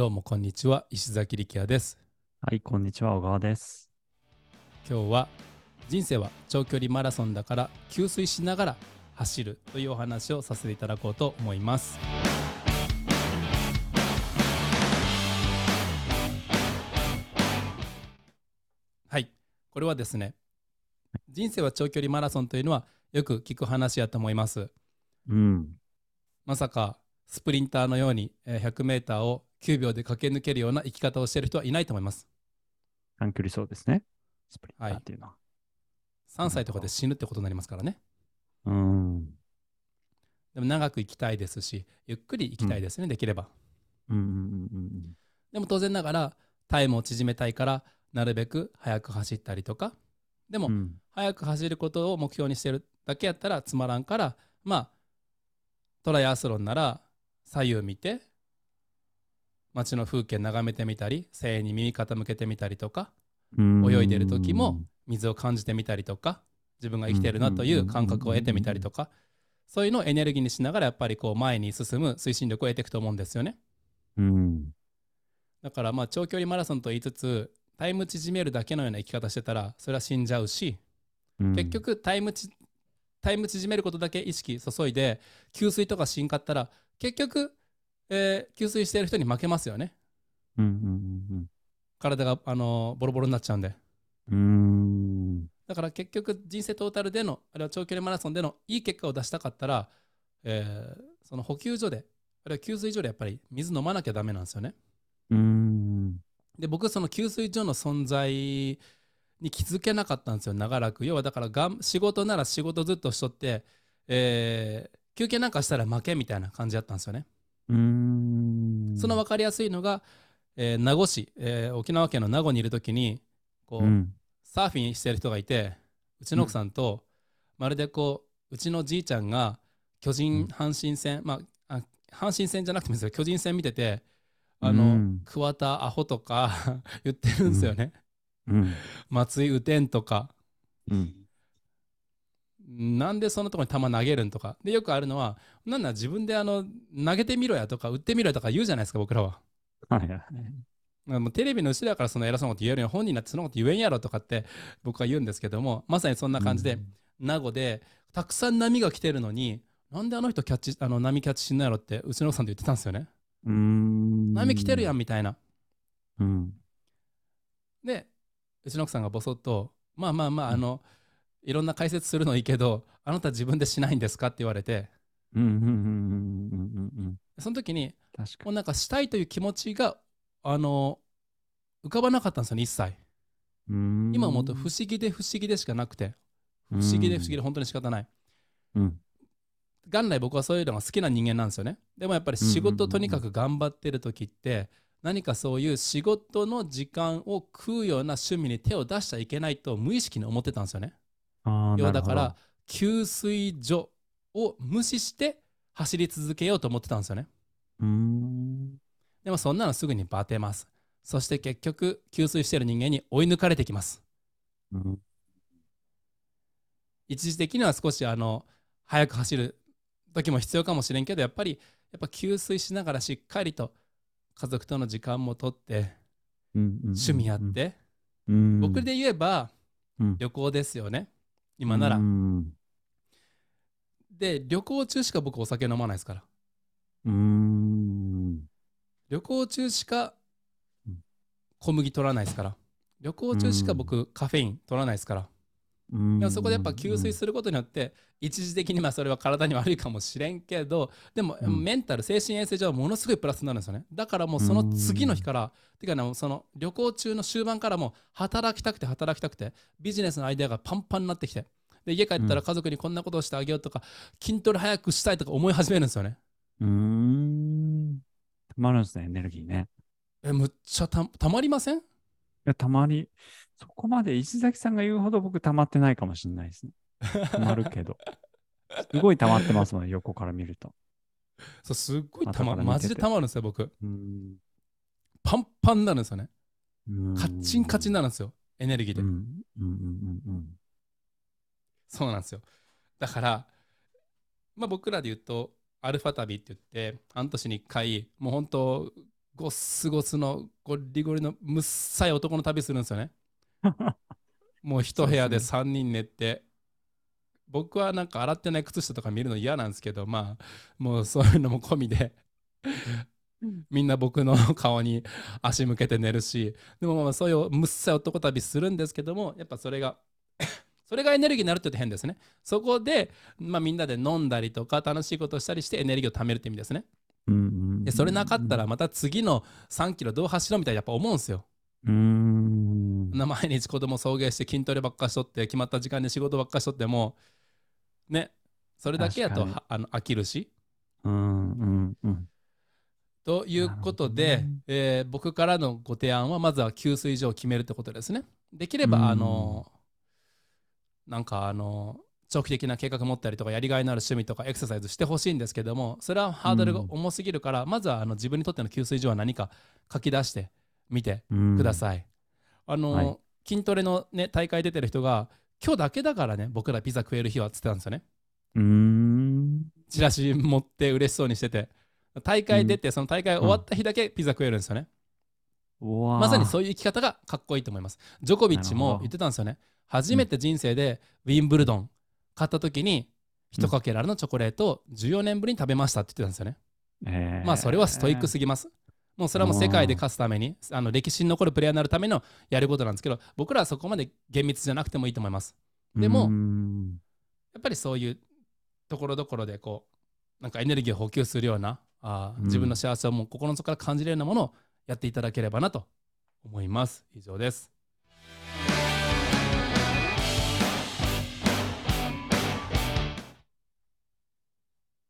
どうもこんにちは石崎力也ですはい、こんにちは、小川です。今日は人生は長距離マラソンだから給水しながら走るというお話をさせていただこうと思いますはいこれはですね人生は長距離マラソンというのはよく聞く話やと思いますうん。まさかスプリンターのようにえー 100m を9秒で駆け抜けるような生き方をしている人はいないと思います短距離そうですね。スプリンタはいーっていうのは。3歳とかで死ぬってことになりますからねうん。でも長く生きたいですしゆっくり生きたいですね、できればうんうんうんうんでも当然ながらタイムを縮めたいからなるべく速く走ったりとかでも、うん。うん速く走ることを目標にしてるだけやったらつまらんからまあトライアスロンなら左右見て街の風景眺めてみたり声援に耳傾けてみたりとかうん。泳いでる時も水を感じてみたりとか自分が生きてるなという感覚を得てみたりとかそういうのをエネルギーにしながらやっぱりこう前に進む推進力を得ていくと思うんですよね。うん。だからまあ長距離マラソンと言いつつタイム縮めるだけのような生き方してたらそれは死んじゃうしうん。結、局タイムちタイム縮めることだけ意識注いで給水とかしんかったら結局、えー給水してる人に負けますよね。うんうん体が、あのーボロボロになっちゃうんで。うんうん。だから結局人生トータルでのあるいは長距離マラソンでのいい結果を出したかったら、えーその補給所であるいは給水所でやっぱり水飲まなきゃダメなんですよね。うん。で僕その給水所の存在に気づけなかったんですよ。長らく。要はだからがん仕事なら仕事ずっとしとって、えー休憩なんかしたら負けみたいな感じだったんですよね、うん。その分かりやすいのが、えー名護市、えー沖縄県の名護にいる時にこう、うん。サーフィンしてる人がいてうちの奥さんと、まるでこううちのじいちゃんが巨う人ん阪神戦、まああ阪神戦じゃなくてもいいですよ巨人戦見ててあの、うん桑田アホとか 言ってるんですよね、うん。松井雨天とかうん。なんでそんなところに球投げるんとかでよくあるのはなんだ自分であの投げてみろやとか打ってみろやとか言うじゃないですか僕らは。はいはい。もうテレビの後ろだからその偉そうなこと言えるよ本人になってそのこと言えんやろとかって僕は言うんですけどもまさにそんな感じで、名護でたくさん波が来てるのになんであの人キャッチあの波キャッチしんないやろってうちの奥さんと言ってたんですよね。うん。波来てるやんみたいな。うん。でうちの奥さんがボソッと「まあまあまあうんあのいろんな解説するのいいけどあなた自分でしないんですか?」って言われて。その時に確かもうなんかしたいという気持ちがあの浮かばなかったんですよね一切。に。今思うと不思議で不思議でしかなくて不思議で不思議で本当に仕方ない。うん。元来僕はそういうのが好きな人間なんですよね。でもやっぱり仕事とにかく頑張ってる時って何かそういう仕事の時間を食うような趣味に手を出しちゃいけないと無意識に思ってたんですよね。要だから、給水所を無視して走り続けようと思ってたんですよね。うん。でもそんなのすぐにバテます。そして結局給水してる人間に追い抜かれてきます。うん。一時的には少しあの速く走る時も必要かもしれんけどやっぱりやっぱ給水しながらしっかりと家族との時間もとって趣味やっ、て、うん、僕で言えばうん旅行ですよね今なら、うん。で旅行中しか僕お酒飲まないですから。うん。旅行中しかうん。小麦取らないですから。旅行中しか僕カフェイン取らないですから。うんでもそこでやっぱ給水することによって一時的にまあそれは体に悪いかもしれんけどでもうん。メンタル精神衛生上はものすごいプラスになるんですよね。だからもうその次の日からてかねその旅行中の終盤からもう働きたくて働きたくてビジネスのアイデアがパンパンになってきてで家帰ったら家族にこんなことをしてあげようとか筋トレ早くしたいとか思い始めるんですよね。うん。たまるんですね、エネルギーね。えむっちゃたたまりません？いや、たまに、そこまで石崎さんが言うほど僕たまってないかもしれないですね。たまるけど。すごいたまってますもんね、横から見ると。そうすっごいたま後から見ててマジでたまるんですよ僕うん。パンパンになるんですよねうんカッチンカチンになるんですよエネルギーで、そうなんですよだからまあ僕らで言うとアルファ旅って言って半年に1回もう本当ゴッスゴスのゴリゴリのむっさい男の旅するんですよね。もう一部屋で3人寝て、僕はなんか洗ってない靴下とか見るの嫌なんですけど、まあ、もうそういうのも込みで、みんな僕の顔に 足向けて寝るし、でもまあそういうむっさい男旅するんですけども、やっぱそれが それがエネルギーになるって言うと変ですね。そこで、まあ、みんなで飲んだりとか楽しいことをしたりしてエネルギーを貯めるって意味ですね。うんうんでそれなかったらまた次の3キロどう走ろうみたいなやっぱ思うんですよ。うーん。な毎日子供送迎して筋トレばっかしとって決まった時間に仕事ばっかしとってもねそれだけやとあの飽きるし。うんうんうん。ということで、えー僕からのご提案はまずは給水所を決めるってことですね。できれば、うんあのなんかあの長期的な計画持ったりとかやりがいのある趣味とかエクササイズしてほしいんですけどもそれはハードルが重すぎるから、まずはあの自分にとっての給水所は何か書き出してみてうんください。あの、はい筋トレの、ね、大会出てる人が今日だけだからね僕らピザ食える日はっつってたんですよね。うーん。チラシ持って嬉しそうにしてて大会出て、その大会終わった日だけピザ食えるんですよね。うわーまさにそういう生き方がかっこいいと思います。ジョコビッチも言ってたんですよね。初めて人生でウィンブルドン買った時に、一かけらのチョコレートを14年ぶりに食べましたって言ってたんですよね。えーまあそれはストイックすぎます。もうそれはもう世界で勝つために、あの歴史に残るプレイヤーになるためのやることなんですけど、僕らはそこまで厳密じゃなくてもいいと思います。でもやっぱりそういうところどころでこう、なんかエネルギーを補給するような、あ自分の幸せをもう心の底から感じるようなものをやっていただければなと思います。以上です。